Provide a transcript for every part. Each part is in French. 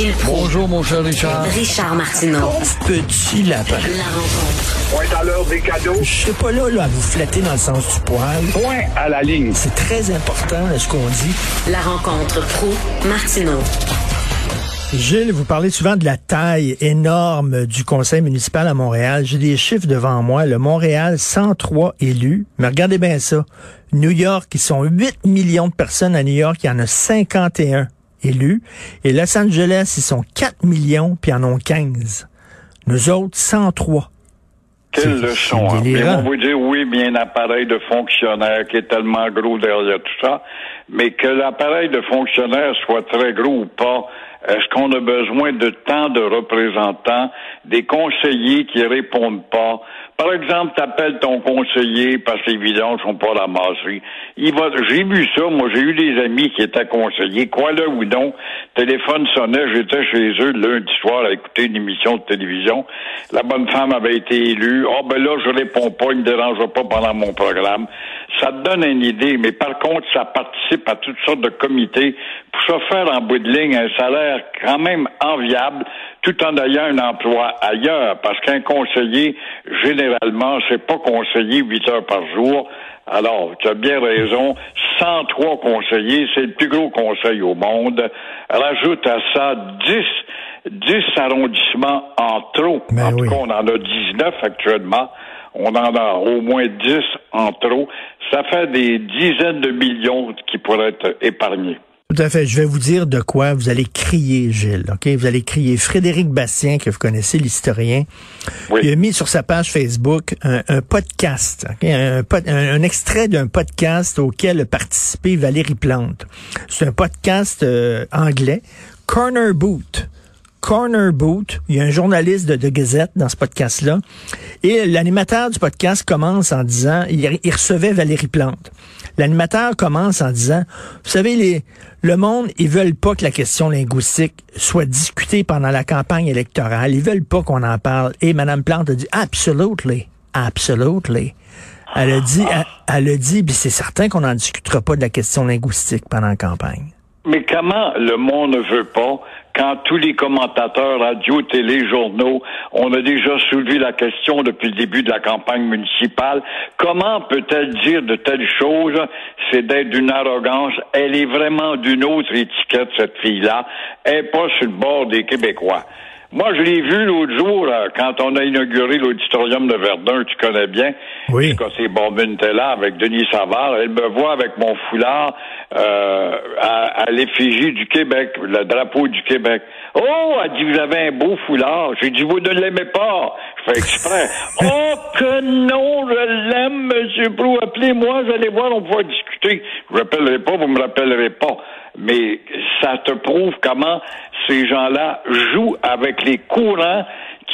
Gilles Proulx. Bonjour, mon cher Richard. Richard Martineau. Petit lapin. La rencontre. Point à l'heure des cadeaux. Je suis pas là, là à vous flatter dans le sens du poil. Point à la ligne. C'est très important là, ce qu'on dit. La rencontre pro martineau Gilles, vous parlez souvent de la taille énorme du conseil municipal à Montréal. J'ai des chiffres devant moi. Le Montréal, 103 élus. Mais regardez bien ça. New York, ils sont 8 millions de personnes à New York. Il y en a 51 élus. Et Los Angeles, ils sont 4 millions, puis en ont 15. Nous autres, 103. Quelle leçon. Hein? Mais on vous dire, oui, mais un appareil de fonctionnaire qui est tellement gros derrière tout ça, mais que l'appareil de fonctionnaire soit très gros ou pas, est-ce qu'on a besoin de tant de représentants, des conseillers qui répondent pas? Par exemple, t'appelles ton conseiller parce que les vidanges sont pas ramassées. Il j'ai vu ça, moi, j'ai eu des amis qui étaient conseillers, quoi là ou non, téléphone sonnait, j'étais chez eux lundi soir à écouter une émission de télévision. La bonne femme avait été élue. Oh, ben là, je réponds pas, il me dérange pas pendant mon programme. Ça te donne une idée, mais par contre, ça participe à toutes sortes de comités pour se faire en bout de ligne un salaire quand même enviable, tout en ayant un emploi ailleurs, parce qu'un conseiller, généralement, c'est pas conseiller huit heures par jour. Alors, tu as bien raison, 103 conseillers, c'est le plus gros conseil au monde. Rajoute à ça 10, 10 arrondissements en trop. Ben en tout cas, on en a 19 actuellement. On en a au moins 10 en trop. Ça fait des dizaines de millions qui pourraient être épargnés. Tout à fait. Je vais vous dire de quoi vous allez crier, Gilles. OK? Vous allez crier. Frédéric Bastien, que vous connaissez, l'historien, Oui. il a mis sur sa page Facebook un, un podcast, un extrait d'un podcast auquel a participé Valérie Plante. C'est un podcast euh, anglais, Corner Boot. Corner Boot, il y a un journaliste de, Gazette dans ce podcast-là, et l'animateur du podcast commence en disant, il, recevait Valérie Plante. L'animateur commence en disant, vous savez, les, le monde, ils veulent pas que la question linguistique soit discutée pendant la campagne électorale. Ils veulent pas qu'on en parle. Et Mme Plante a dit, absolutely, absolutely. Elle a dit, elle, elle a dit, c'est certain qu'on n'en discutera pas de la question linguistique pendant la campagne. Mais comment le monde ne veut pas quand tous les commentateurs radio, télé, journaux, on a déjà soulevé la question depuis le début de la campagne municipale, comment peut-elle dire de telles choses? C'est d'être d'une arrogance. Elle est vraiment d'une autre étiquette, cette fille-là. Elle n'est pas sur le bord des Québécois. Moi, je l'ai vu l'autre jour, là, quand on a inauguré l'auditorium de Verdun, tu connais bien. Oui. Quand c'est Bombine était là avec Denis Savard, elle me voit avec mon foulard euh, à, à l'effigie du Québec, le drapeau du Québec. Oh, elle dit, vous avez un beau foulard. J'ai dit, vous ne l'aimez pas. Je fais exprès. oh, que non, je l'aime, Monsieur Prou. Appelez-moi, vous allez voir, on pourra discuter. Je vous rappellerai pas, vous me rappellerez pas. Mais ça te prouve comment ces gens-là jouent avec les courants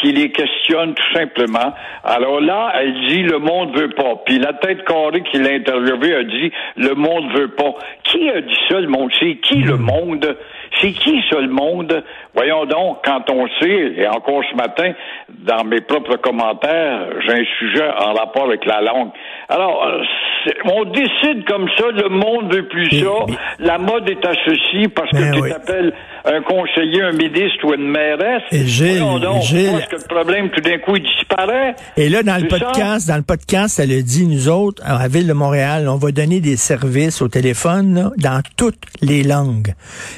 qui les questionnent tout simplement. Alors là, elle dit le monde veut pas. Puis la tête carrée qui l'a interviewé a dit le monde veut pas. Qui a dit ça le monde? C'est qui le monde? C'est qui ça le monde? Voyons donc, quand on sait, et encore ce matin, dans mes propres commentaires, j'ai un sujet en rapport avec la langue. Alors, euh, on décide comme ça, le monde veut plus ça, mais- la mode est ceci parce que Ben tu oui. t'appelles un conseiller, un ministre ou une mairesse. Et Gilles, Gilles- parce que le problème, tout d'un coup, il disparaît? Et là, dans le C'est ça? podcast, dans le podcast, elle a dit, nous autres, à la Ville de Montréal, on va donner des services au téléphone là, dans toutes les langues.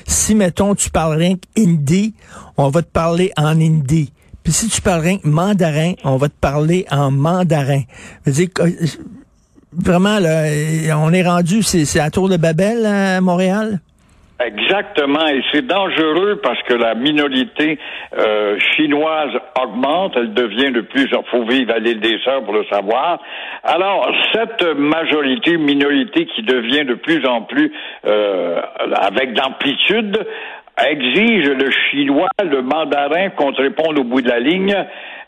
Si, mettons, tu parles rien qu'hindi, on va te parler en hindi. Puis si tu parles rien que mandarin, on va te parler en mandarin. Je veux dire, euh, vraiment, là, on est rendu, c'est à Tour de Babel à Montréal? Exactement, et c'est dangereux parce que la minorité euh, chinoise augmente, elle devient de plus en faut vivre à l'île des Sœurs pour le savoir. Alors, cette majorité, minorité qui devient de plus en plus euh, avec d'amplitude, exige le chinois, le mandarin qu'on réponde au bout de la ligne.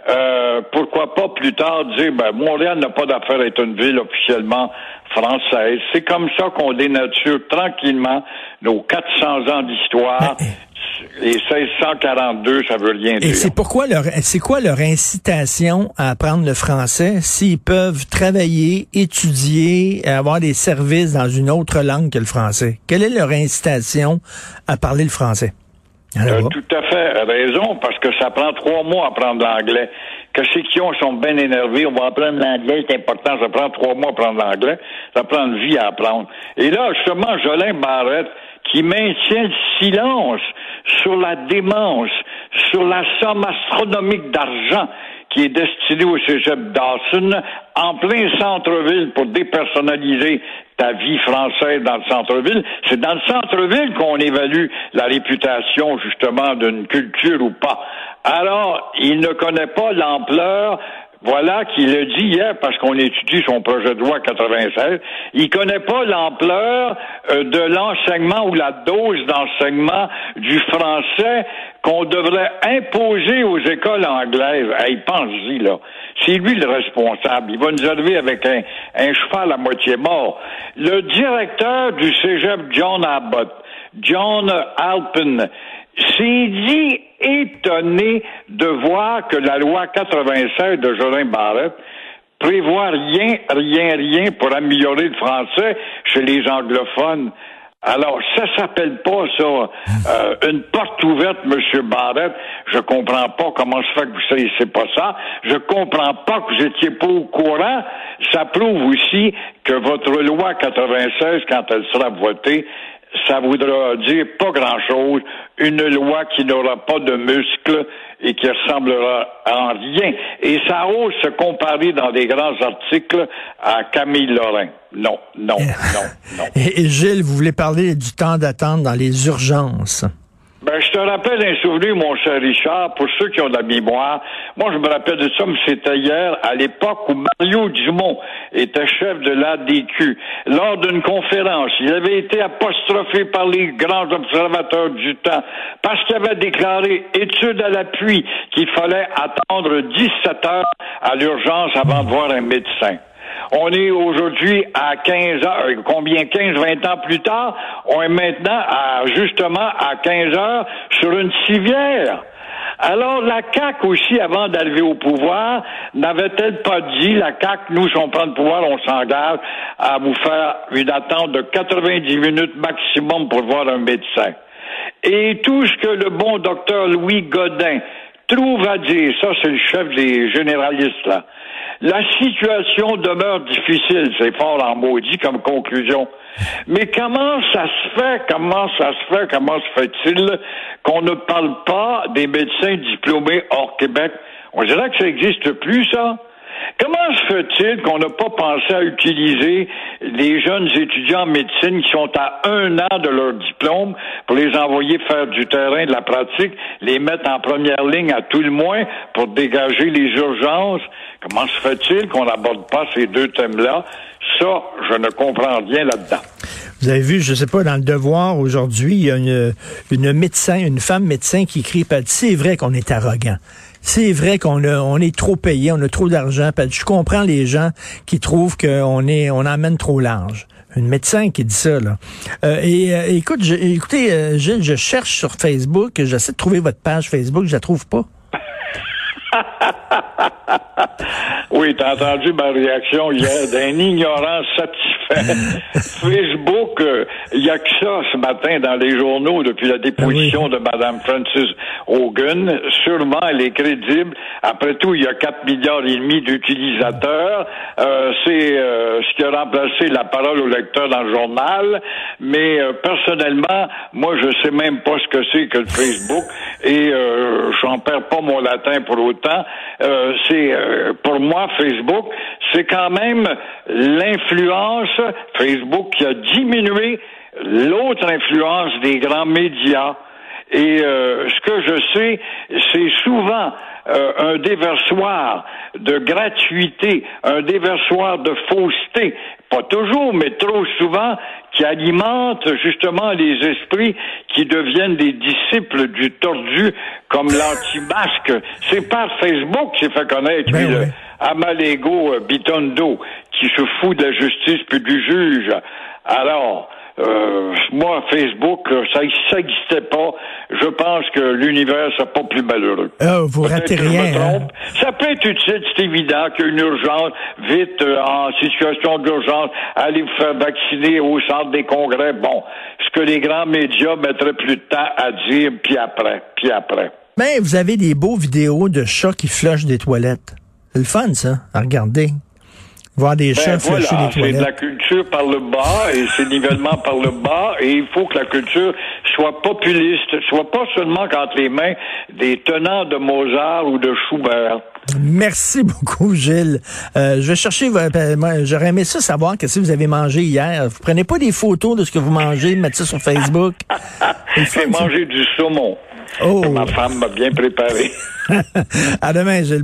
Euh, pourquoi pas plus tard dire ben Montréal n'a pas d'affaire à être une ville officiellement française. C'est comme ça qu'on dénature tranquillement nos 400 ans d'histoire. Et 1642, ça veut rien Et dire. c'est pourquoi leur, c'est quoi leur incitation à apprendre le français s'ils peuvent travailler, étudier, avoir des services dans une autre langue que le français? Quelle est leur incitation à parler le français? Ah, là-bas. tout à fait raison, parce que ça prend trois mois à apprendre l'anglais. Que ceux qui ont sont bien énervés, on va apprendre l'anglais, c'est important, ça prend trois mois à apprendre l'anglais, ça prend une vie à apprendre. Et là, justement, Jolin Barrette, qui maintient le silence sur la démence, sur la somme astronomique d'argent qui est destiné au cégep Dawson, en plein centre-ville pour dépersonnaliser ta vie française dans le centre-ville. C'est dans le centre-ville qu'on évalue la réputation, justement, d'une culture ou pas. Alors, il ne connaît pas l'ampleur voilà qu'il le dit hier parce qu'on étudie son projet de loi 96. Il connaît pas l'ampleur euh, de l'enseignement ou la dose d'enseignement du français qu'on devrait imposer aux écoles anglaises. Hey, pense-y, là. C'est lui le responsable. Il va nous arriver avec un, cheval à moitié mort. Le directeur du cégep John Abbott, John Alpin, s'est dit étonné de voir que la loi 96 de Jolin Barrette prévoit rien, rien, rien pour améliorer le français chez les anglophones. Alors, ça s'appelle pas ça euh, une porte ouverte, Monsieur Barrette. Je comprends pas comment se fait que vous savez pas ça. Je comprends pas que vous étiez pas au courant. Ça prouve aussi que votre loi 96, quand elle sera votée, ça voudra dire pas grand-chose, une loi qui n'aura pas de muscles et qui ressemblera en rien. Et ça ose se comparer dans des grands articles à Camille Lorrain. Non, non, non, non. Et, et Gilles, vous voulez parler du temps d'attente dans les urgences? Ben, je te rappelle un souvenir, mon cher Richard, pour ceux qui ont de la mémoire. Moi, je me rappelle de ça, mais c'était hier, à l'époque où Mario Dumont était chef de l'ADQ. Lors d'une conférence, il avait été apostrophé par les grands observateurs du temps parce qu'il avait déclaré, étude à l'appui, qu'il fallait attendre 17 heures à l'urgence avant de voir un médecin. On est aujourd'hui à 15 heures, combien? 15, 20 ans plus tard, on est maintenant à, justement à 15 heures sur une civière. Alors, la CAQ aussi, avant d'arriver au pouvoir, n'avait-elle pas dit, la CAQ, nous, si on prend le pouvoir, on s'engage à vous faire une attente de 90 minutes maximum pour voir un médecin. Et tout ce que le bon docteur Louis Godin trouve à dire, ça c'est le chef des généralistes là, la situation demeure difficile, c'est fort en maudit comme conclusion. Mais comment ça se fait, comment ça se fait, comment se fait-il qu'on ne parle pas des médecins diplômés hors Québec? On dirait que ça n'existe plus, ça. Comment se fait-il qu'on n'a pas pensé à utiliser les jeunes étudiants en médecine qui sont à un an de leur diplôme pour les envoyer faire du terrain, de la pratique, les mettre en première ligne à tout le moins pour dégager les urgences? Comment se fait-il qu'on n'aborde pas ces deux thèmes-là? Ça, je ne comprends rien là-dedans. Vous avez vu, je sais pas, dans le devoir aujourd'hui, il y a une, une médecin, une femme médecin qui écrit, c'est vrai qu'on est arrogant. C'est vrai qu'on on est trop payé, on a trop d'argent. Je comprends les gens qui trouvent qu'on est, on emmène trop large. Une médecin qui dit ça, là. Euh, et euh, écoute, je, écoutez, euh, Gilles, je cherche sur Facebook, j'essaie de trouver votre page Facebook, je la trouve pas. Oui, t'as entendu ma réaction hier d'un ignorant satisfait. Facebook, il y a que ça ce matin dans les journaux depuis la déposition de Mme Francis Hogan? Sûrement, elle est crédible. Après tout, il y a 4 milliards et demi d'utilisateurs. Euh, c'est euh, ce qui a remplacé la parole au lecteur dans le journal. Mais euh, personnellement, moi, je sais même pas ce que c'est que le Facebook et euh, j'en perds pas mon latin pour autant. Euh, c'est euh, pour moi Facebook, c'est quand même l'influence Facebook qui a diminué l'autre influence des grands médias. Et euh, ce que je sais, c'est souvent euh, un déversoir de gratuité, un déversoir de fausseté, pas toujours, mais trop souvent, qui alimente justement les esprits qui deviennent des disciples du tordu comme l'anti-masque. C'est par Facebook qu'il s'est fait connaître, Ben lui, oui. le Amalego Bitondo, qui se fout de la justice puis du juge. Alors, Euh, moi, Facebook, ça n'existait pas. Je pense que l'univers, c'est pas plus malheureux. Ah, vous ratez rien. hein? Ça peut être utile, c'est évident qu'il y a une urgence, vite, euh, en situation d'urgence, aller vous faire vacciner au centre des congrès. Bon, ce que les grands médias mettraient plus de temps à dire, puis après, puis après. Mais vous avez des beaux vidéos de chats qui flushent des toilettes. C'est le fun, ça, à regarder. Voir des chats Ben flusher voilà, c'est de la culture par le bas et c'est nivellement par le bas et il faut que la culture soit populiste, soit pas seulement entre les mains des tenants de Mozart ou de Schubert. Merci beaucoup, Gilles. Euh, je vais chercher, euh, moi, j'aurais aimé ça savoir qu'est-ce que vous avez mangé hier. Vous prenez pas des photos de ce que vous mangez, mettre ça sur Facebook. J'ai mangé du saumon. Oh. Ma femme m'a bien préparé. à demain, Gilles.